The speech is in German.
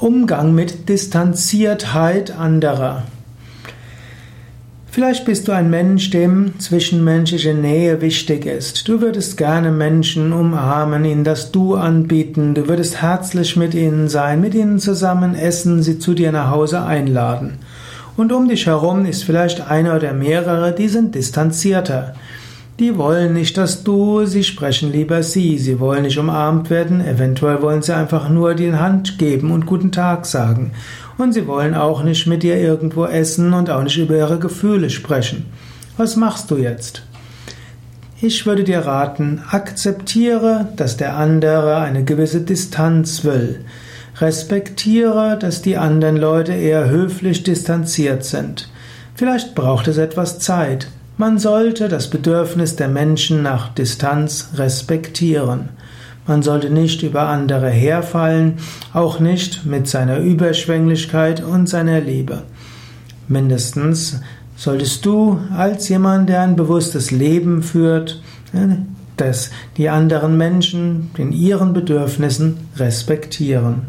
Umgang mit Distanziertheit anderer. Vielleicht bist du ein Mensch, dem zwischenmenschliche Nähe wichtig ist. Du würdest gerne Menschen umarmen, ihnen das Du anbieten, du würdest herzlich mit ihnen sein, mit ihnen zusammen essen, sie zu dir nach Hause einladen. Und um dich herum ist vielleicht einer oder mehrere, die sind distanzierter. Die wollen nicht, dass du, sie sprechen lieber sie, sie wollen nicht umarmt werden, eventuell wollen sie einfach nur die Hand geben und guten Tag sagen. Und sie wollen auch nicht mit dir irgendwo essen und auch nicht über ihre Gefühle sprechen. Was machst du jetzt? Ich würde dir raten, akzeptiere, dass der andere eine gewisse Distanz will. Respektiere, dass die anderen Leute eher höflich distanziert sind. Vielleicht braucht es etwas Zeit. Man sollte das Bedürfnis der Menschen nach Distanz respektieren. Man sollte nicht über andere herfallen, auch nicht mit seiner Überschwänglichkeit und seiner Liebe. Mindestens solltest du als jemand, der ein bewusstes Leben führt, dass die anderen Menschen in ihren Bedürfnissen respektieren.